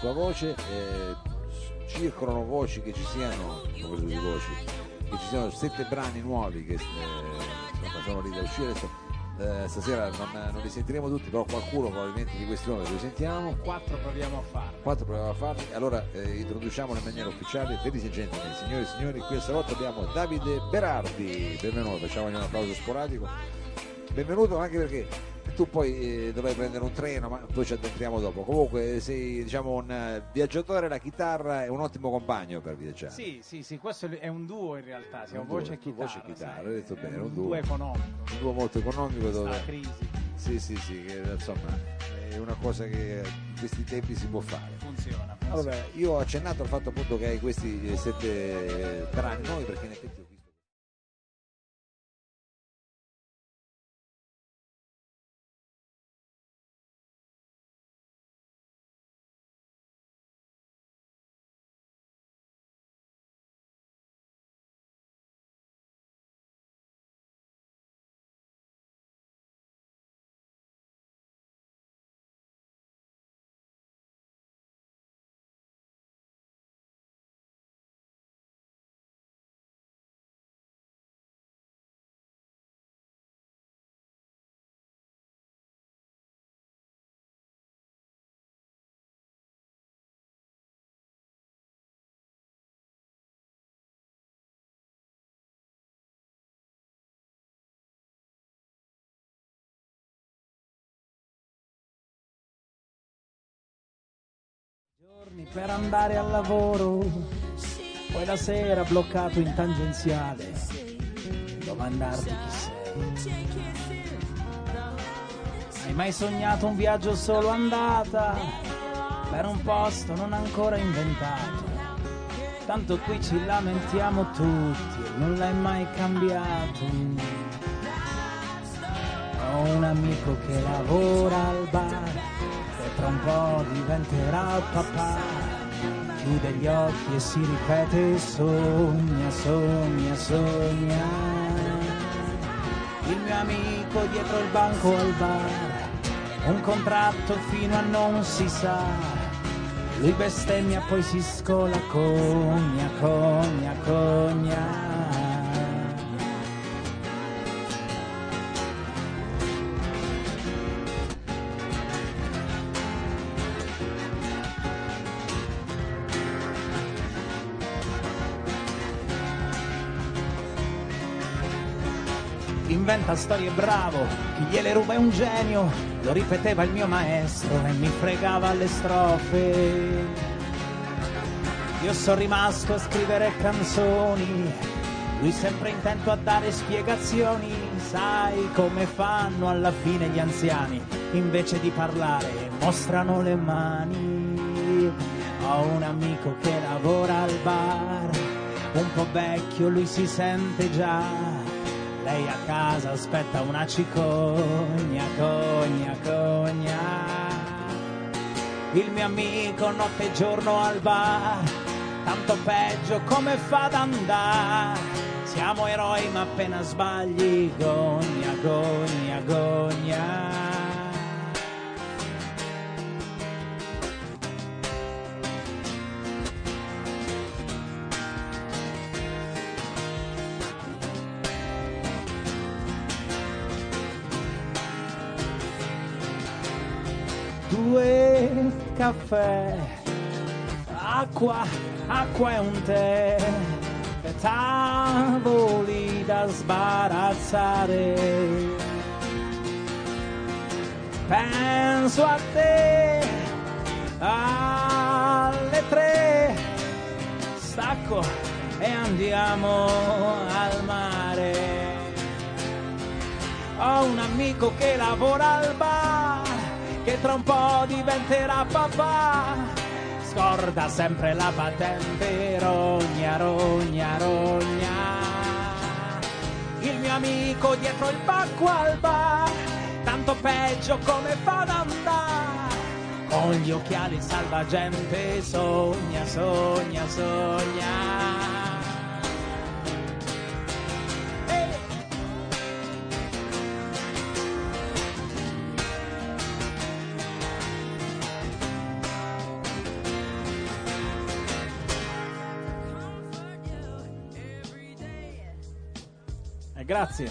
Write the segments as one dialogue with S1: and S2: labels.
S1: tua voce, eh, circolano voci che ci siano, di voci, che ci siano sette brani nuovi che eh, insomma, sono lì da uscire. adesso, eh, stasera non, non li sentiremo tutti, però qualcuno probabilmente di questi nuovi li sentiamo.
S2: Quattro proviamo a farlo.
S1: Quattro proviamo a farli, allora eh, introduciamolo in maniera ufficiale. Ladies and gentlemen, signori e signori, qui a Salotto abbiamo Davide Berardi. Benvenuto, facciamogli un applauso sporadico. Benvenuto anche perché tu poi eh, dovrai prendere un treno, ma poi ci addentriamo dopo. Comunque sei diciamo un eh, viaggiatore, la chitarra è un ottimo compagno per viaggiare.
S2: Sì, sì, sì, questo è un duo in realtà, siamo
S1: Un duo,
S2: voce e
S1: tu
S2: chitarra.
S1: voce e chitarra, hai detto bene, un
S2: un
S1: duo.
S2: duo economico.
S1: Un duo molto economico
S2: La
S1: dove...
S2: crisi
S1: Sì, sì, sì, che insomma è una cosa che in questi tempi si può fare.
S2: funziona. funziona.
S1: Allora, io ho accennato al fatto appunto che hai questi sette brani nuovi perché in effetti
S2: per andare al lavoro, poi la sera bloccato in tangenziale. Domandarti chi sei. Hai mai sognato un viaggio solo andata per un posto non ancora inventato? Tanto qui ci lamentiamo tutti nulla è mai cambiato. Ho un amico che lavora al bar, tra un po' diventerà papà. Chiude gli occhi e si ripete sogna, sogna, sogna. Il mio amico dietro il banco al bar, un contratto fino a non si sa. Lui bestemmia poi si scola cogna, cogna, cogna. Inventa storie bravo, chi gliele ruba è un genio, lo ripeteva il mio maestro e mi fregava le strofe. Io sono rimasto a scrivere canzoni, lui sempre intento a dare spiegazioni, sai come fanno alla fine gli anziani, invece di parlare mostrano le mani. Ho un amico che lavora al bar, un po' vecchio, lui si sente già lei a casa aspetta una cicogna, cogna, cogna. Il mio amico notte e giorno al bar, tanto peggio come fa ad andare. Siamo eroi ma appena sbagli, gogna, gogna, gogna. Due caffè, acqua, acqua e un tè, tavoli da sbarazzare. Penso a te alle tre, stacco e andiamo al mare. Ho un amico che lavora al bar, che tra un po' diventerà papà. Scorda sempre la patente, rogna, rogna, rogna. Il mio amico dietro il pacco al bar, tanto peggio come fa ad andare. Con gli occhiali salvagente, sogna, sogna, sogna. Grazie.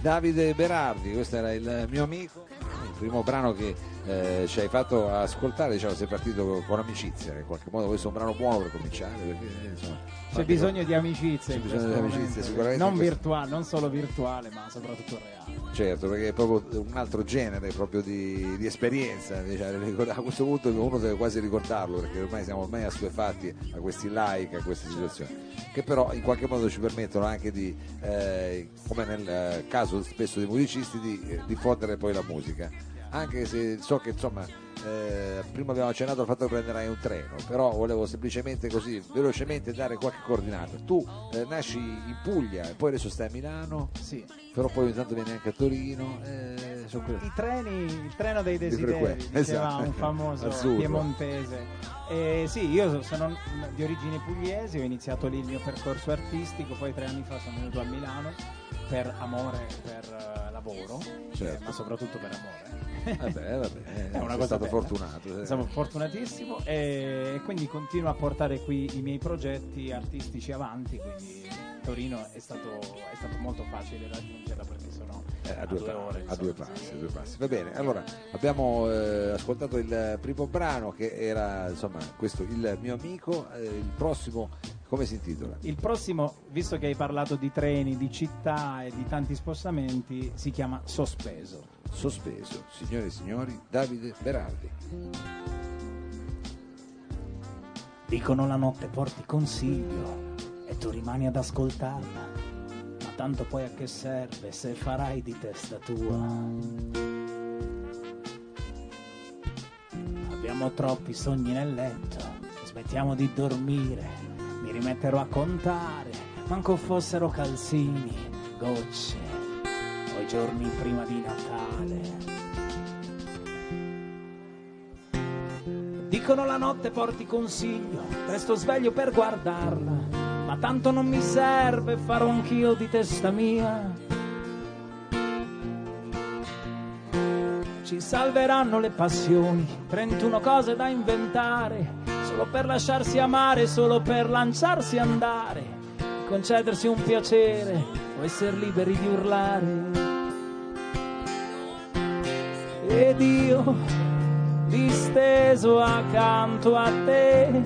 S1: Davide Berardi, questo era il mio amico, il primo brano che eh, ci hai fatto ascoltare, diciamo, sei partito con amicizia, in qualche modo questo è un brano buono per cominciare, perché insomma,
S2: c'è bisogno di amicizia,
S1: c'è bisogno di amicizia sicuramente
S2: non
S1: questo...
S2: virtuale, non solo virtuale, ma soprattutto reale.
S1: Certo, perché è proprio un altro genere proprio di, di esperienza, diciamo. a questo punto uno deve quasi ricordarlo, perché ormai siamo ormai assuefatti a questi like, a queste situazioni, che però in qualche modo ci permettono anche di, eh, come nel caso spesso dei musicisti, di eh, diffondere poi la musica anche se so che insomma eh, prima abbiamo accennato al fatto che prenderai un treno però volevo semplicemente così velocemente dare qualche coordinata tu eh, nasci in Puglia e poi adesso stai a Milano
S2: sì.
S1: però poi ogni tanto vieni anche a Torino eh,
S2: i treni il treno dei desideri diceva esatto. un famoso
S1: Azzurro.
S2: piemontese eh, sì, io sono di origini pugliesi, ho iniziato lì il mio percorso artistico, poi tre anni fa sono venuto a Milano per amore, per uh, lavoro, certo. eh, ma soprattutto per amore.
S1: Vabbè, vabbè, è una cosa stato bella. fortunato.
S2: Sono fortunatissimo e quindi continuo a portare qui i miei progetti artistici avanti, quindi Torino è stato, è stato molto facile raggiungerla perché sono eh, a, due, due ore.
S1: A due, passi, a due passi, Va bene, allora abbiamo eh, ascoltato il primo brano che era insomma questo il mio amico, eh, il prossimo come si intitola?
S2: Il prossimo, visto che hai parlato di treni, di città e di tanti spostamenti, si chiama Sospeso.
S1: Sospeso, signore e signori, Davide Berardi.
S2: Dicono la notte porti consiglio e tu rimani ad ascoltarla, ma tanto poi a che serve se farai di testa tua? Abbiamo troppi sogni nel letto, smettiamo di dormire mi rimetterò a contare, manco fossero calzini, gocce, i giorni prima di Natale. Dicono la notte porti consiglio, resto sveglio per guardarla, ma tanto non mi serve, farò anch'io di testa mia. Ci salveranno le passioni, 31 cose da inventare solo per lasciarsi amare, solo per lanciarsi andare, concedersi un piacere o essere liberi di urlare. Ed io, disteso accanto a te,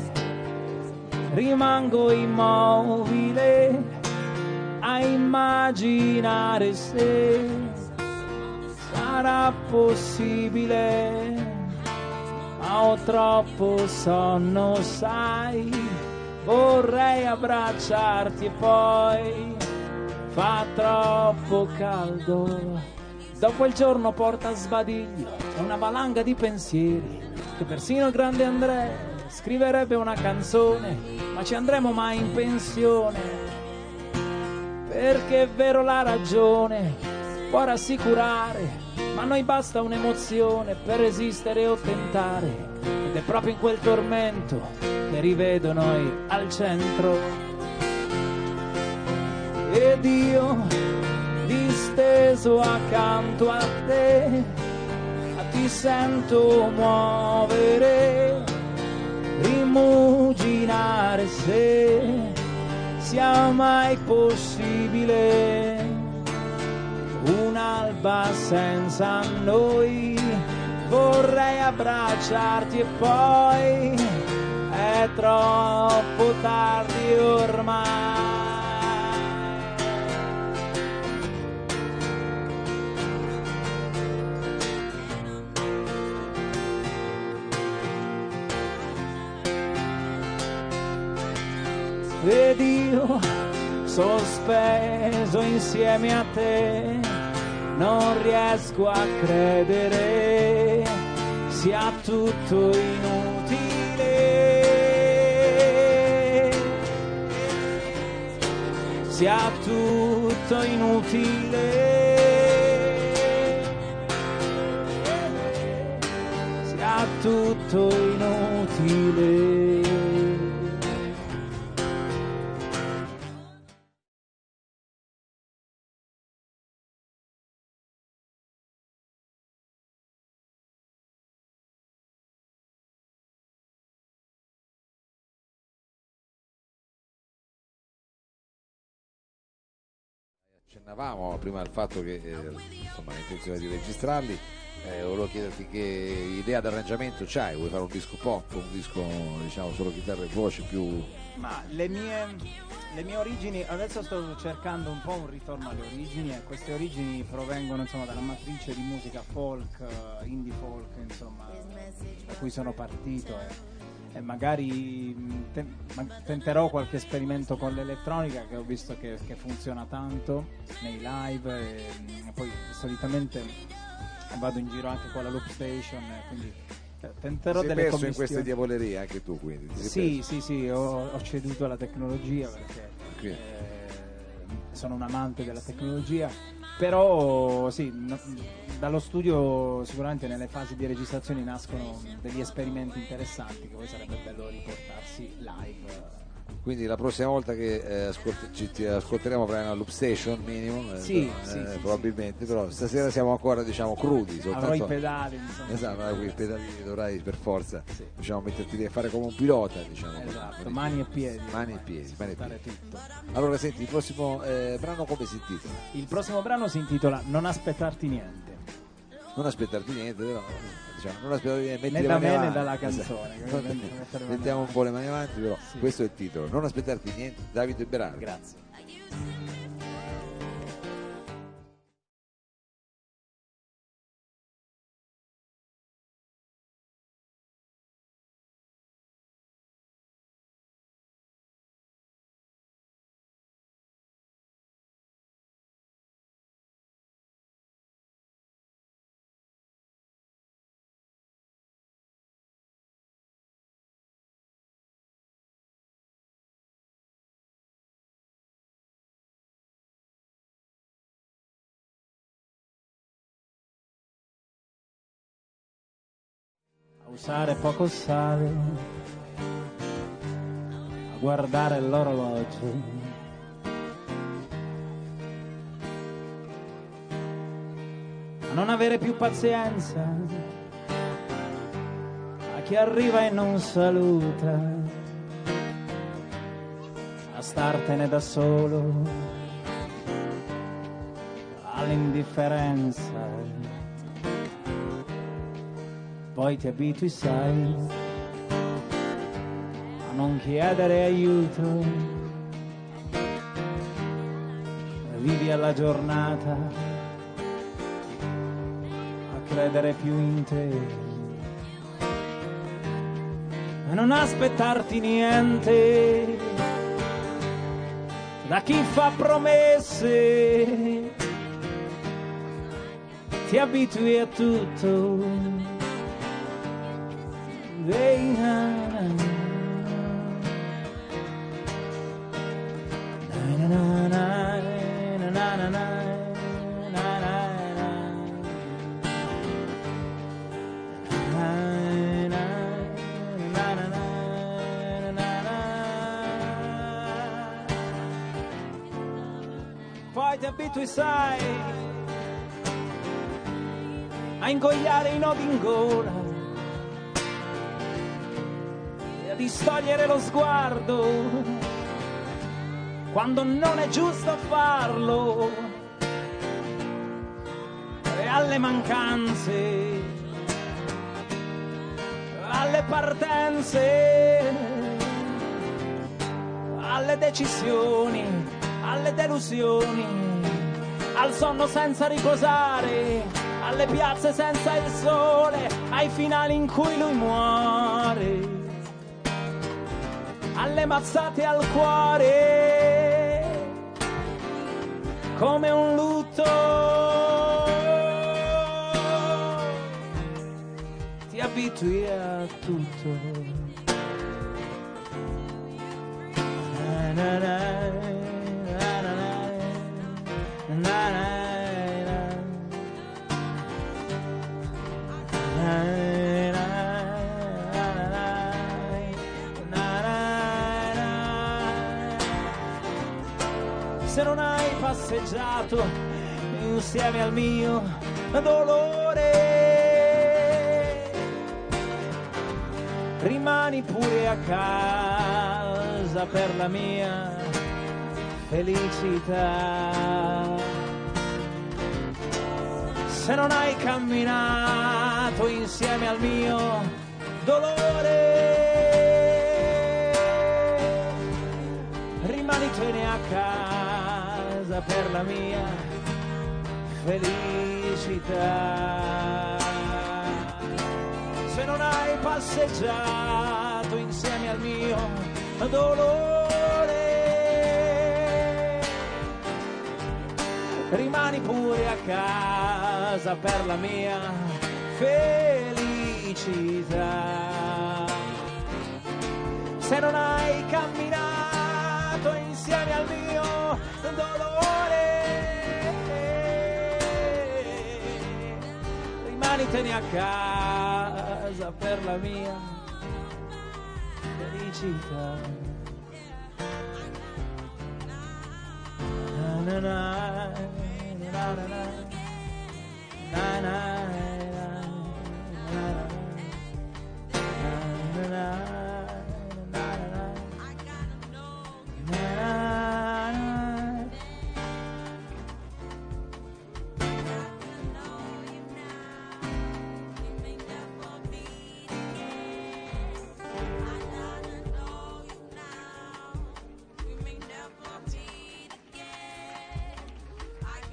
S2: rimango immobile a immaginare se sarà possibile ma ho troppo sonno, sai, vorrei abbracciarti e poi fa troppo caldo. Dopo il giorno porta sbadiglio e una valanga di pensieri che persino il grande Andrea scriverebbe una canzone, ma ci andremo mai in pensione. Perché è vero la ragione può rassicurare ma a noi basta un'emozione per resistere o tentare ed è proprio in quel tormento che rivedo noi al centro ed io disteso accanto a te ti sento muovere rimuginare se sia mai possibile un'alba senza noi. Vorrei abbracciarti e poi è troppo tardi ormai. Ed io sospeso insieme a te, non riesco a credere sia tutto inutile. Sia tutto inutile. Sia tutto inutile.
S1: Accennavamo prima al fatto che eh, insomma hai di registrarli. Eh, volevo chiederti che idea d'arrangiamento c'hai? Vuoi fare un disco pop un disco diciamo solo chitarra e voce più
S2: Ma le mie, le mie origini, adesso sto cercando un po' un ritorno alle origini. E queste origini provengono insomma dalla matrice di musica folk, eh, indie folk, insomma, da cui sono partito e, e magari te- ma- tenterò qualche esperimento con l'elettronica che ho visto che, che funziona tanto nei live e, mh, poi solitamente vado in giro anche con la loop station e quindi eh, tenterò
S1: sei
S2: delle
S1: perso in queste diavolerie anche tu quindi ti sei
S2: Sì, sì, sì, ho, ho ceduto alla tecnologia perché
S1: Sì.
S2: eh, sono un amante della tecnologia, però sì, no- dallo studio sicuramente nelle fasi di registrazione nascono degli esperimenti interessanti che poi sarebbe bello riportarsi live.
S1: Quindi la prossima volta che eh, ascolt- ci, ti ascolteremo avrai una loop station minimum, eh,
S2: Sì,
S1: eh,
S2: sì, sì,
S1: probabilmente, però stasera siamo ancora diciamo crudi.
S2: Avrò i
S1: soltanto-
S2: pedali, insomma.
S1: Esatto, avrai quei pedali dovrai per forza diciamo, metterti lì a fare come un pilota, diciamo.
S2: Esatto,
S1: Con i-
S2: mani e piedi.
S1: Mani e piedi, mani e piedi.
S2: tutto.
S1: Allora senti, il prossimo eh, brano come si intitola?
S2: Il prossimo brano si intitola Non aspettarti niente.
S1: Non aspettarti niente, però diciamo, non aspettarti niente, metti
S2: Né
S1: le
S2: da
S1: mani
S2: me né
S1: avanti.
S2: dalla
S1: Esatto.
S2: canzone, le mani
S1: Mettiamo un po' le mani avanti, però
S2: Sì.
S1: questo è il titolo. Non aspettarti niente, Davide Berardi.
S2: Grazie. Usare poco sale, a guardare l'orologio. A non avere più pazienza, a chi arriva e non saluta, a startene da solo, all'indifferenza poi ti abitui, sai, a non chiedere aiuto, vivi alla giornata, a credere più in te, a non aspettarti niente da chi fa promesse, ti abitui a tutto. Poi ti abitui, sai, a ingoiare i nodi in gola distogliere lo sguardo quando non è giusto farlo. E alle mancanze alle partenze alle decisioni alle delusioni al sonno senza riposare alle piazze senza il sole ai finali in cui lui muore alle mazzate al cuore. Come un lutto. Ti abitui a tutto. Na, na, na, passeggiato insieme al mio dolore, rimani pure a casa per la mia felicità. Se non hai camminato insieme al mio dolore, rimanitene a casa per la mia felicità. Se non hai passeggiato insieme al mio dolore, rimani pure a casa per la mia felicità. Rimanitene a casa per la mia felicità. Na, na na na, na na na, na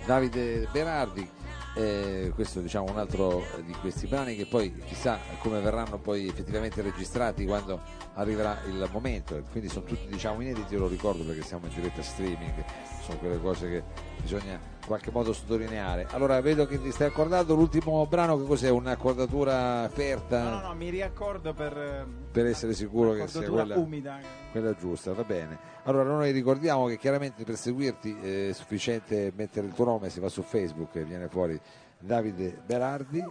S1: Davide Berardi, eh, questo diciamo un altro di questi brani che poi chissà come verranno poi effettivamente registrati quando arriverà il momento, quindi sono tutti diciamo inediti, lo ricordo perché siamo in diretta streaming, sono quelle cose che bisogna in qualche modo sottolineare. Allora vedo che ti stai accordando l'ultimo brano, che cos'è? Un'accordatura aperta?
S3: No, no, no, mi riaccordo per, eh,
S1: Per essere sicuro che sia quella,
S3: umida.
S1: quella giusta, va bene. Allora noi ricordiamo che chiaramente per seguirti è sufficiente mettere il tuo nome, si va su Facebook e viene fuori Davide Berardi,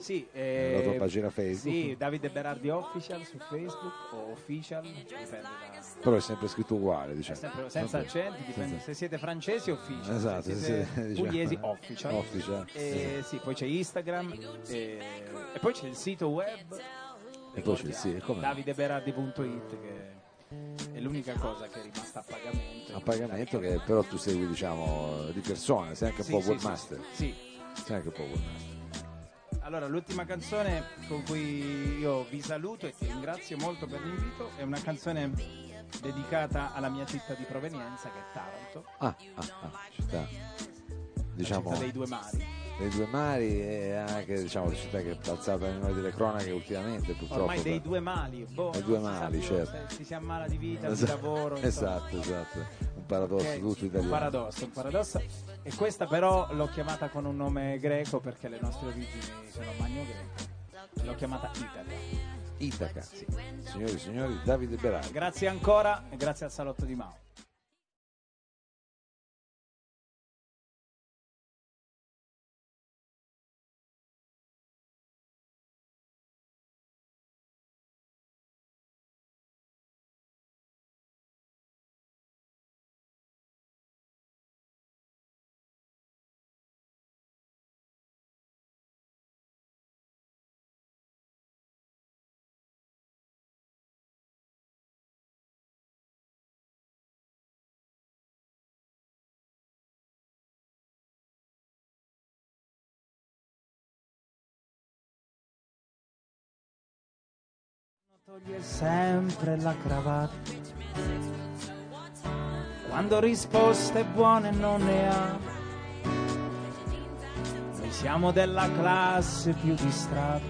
S2: Sì,
S1: la tua
S2: eh,
S1: pagina Facebook,
S2: Sì, Davide Berardi Official su Facebook o Official, dipende da...
S1: però è sempre scritto uguale, diciamo.
S2: sempre senza accenti, dipende
S1: Senza-
S2: se siete francesi official,
S1: Esatto,
S2: se
S1: sì,
S2: siete
S1: diciamo.
S2: pugliesi official.
S1: Official,
S2: E, sì, poi c'è Instagram e, e poi c'è il sito web
S1: E poi c'è, sì, come?
S2: davideberardi.it che è l'unica cosa che è rimasta a pagamento.
S1: A pagamento che però tu segui diciamo di persona, sei anche un
S2: Sì,
S1: po'
S2: sì,
S1: webmaster,
S2: Sì,
S1: sei anche un po' webmaster.
S2: Allora, l'ultima canzone con cui io vi saluto e ti ringrazio molto per l'invito è una canzone dedicata alla mia città di provenienza che è Taranto,
S1: Ah, ah, ah, ci sta. Diciamo
S2: città dei due mari.
S1: dei due mari e anche diciamo la città che è balzata nei noi delle cronache ultimamente purtroppo.
S2: Ormai dei due mali, boh,
S1: Dei due
S2: si
S1: mali, certo.
S2: se ci si ammala di vita, di
S1: Esatto,
S2: lavoro. insomma.
S1: Esatto, esatto. Paradosso
S2: Ok,
S1: tutto
S2: Un
S1: italiano.
S2: paradosso, un paradosso. E questa però l'ho chiamata con un nome greco perché le nostre origini sono magno greco. L'ho chiamata Italia.
S1: Itaca, sì. Signori e signori, Davide Berardi.
S2: Grazie ancora e grazie al salotto di Mao. Toglie sempre la cravatta quando risposte buone non ne ha. Noi siamo della classe più distratta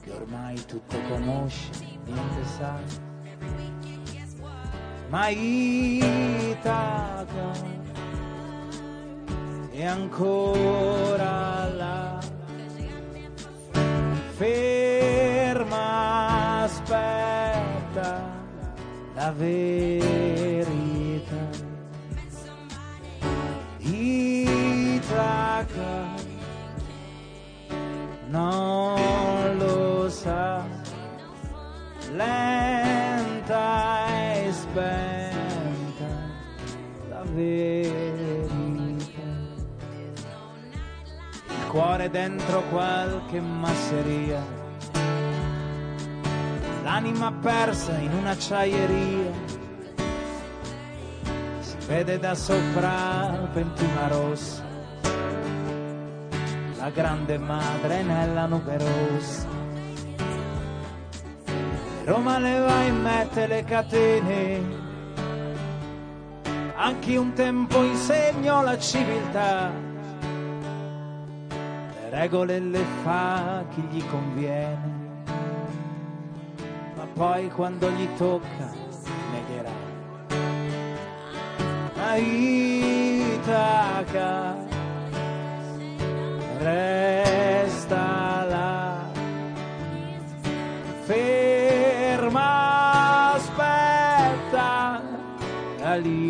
S2: che ormai tutto conosce, niente sa. Ma Itaca è ancora là ferma, aspetta la verità. Itaca non lo sa, lenta e spenta la verità il cuore dentro qualche masseria, l'anima persa in un'acciaieria, vede da sopra pentina rossa, la grande madre nella nube rossa. Roma le va in mette le catene, anche un tempo insegno la civiltà, le regole le fa chi gli conviene, poi quando gli tocca negherà. Ma Itaca resta là, ferma, aspetta la libertà.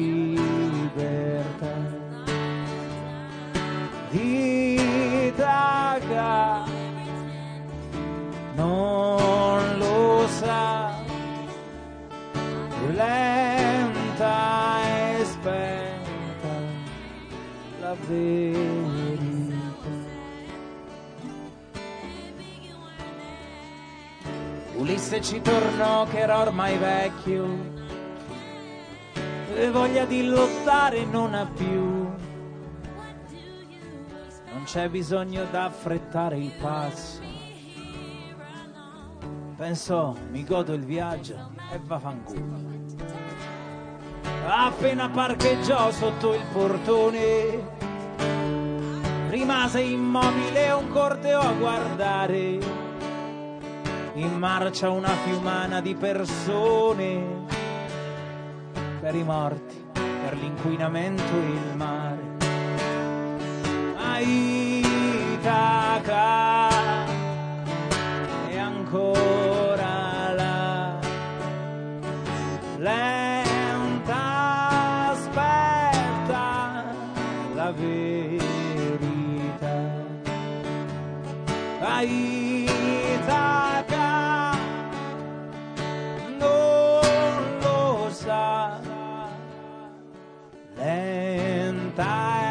S2: La verità. Ulisse ci tornò che era ormai vecchio e voglia di lottare non ha più. Non c'è bisogno d'affrettare il passo. Pensò, mi godo il viaggio e va fanculo. Appena parcheggiò sotto il portone, rimase immobile un corteo a guardare. In marcia una fiumana di persone, per i morti, per l'inquinamento e il mare. Ma Itaca non lo sa, lenta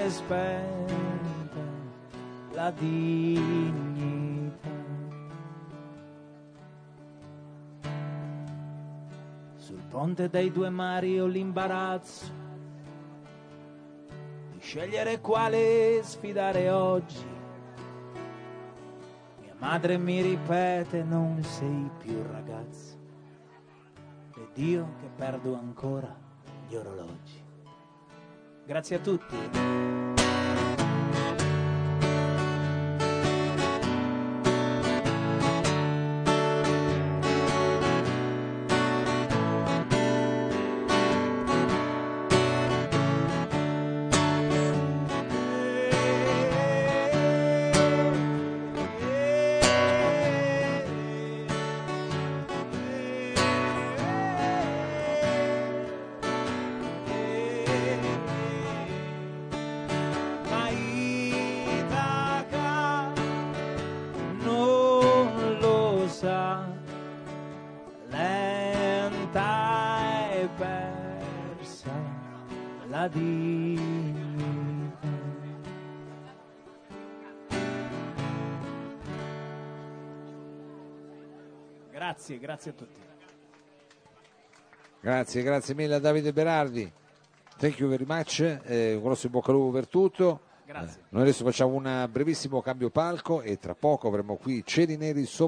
S2: e spenta la dignità. Sul ponte dei due mari ho l'imbarazzo di scegliere quale sfidare oggi. Madre mi ripete non sei più ragazzo ed io che perdo ancora gli orologi. Grazie a tutti. Dignità. Grazie, grazie a tutti.
S1: Grazie, grazie mille a Davide Berardi. Thank you very much, eh, un grosso in bocca al lupo per tutto.
S2: Grazie.
S1: Eh, noi adesso facciamo un brevissimo cambio palco e tra poco avremo qui Cieli Neri sopra.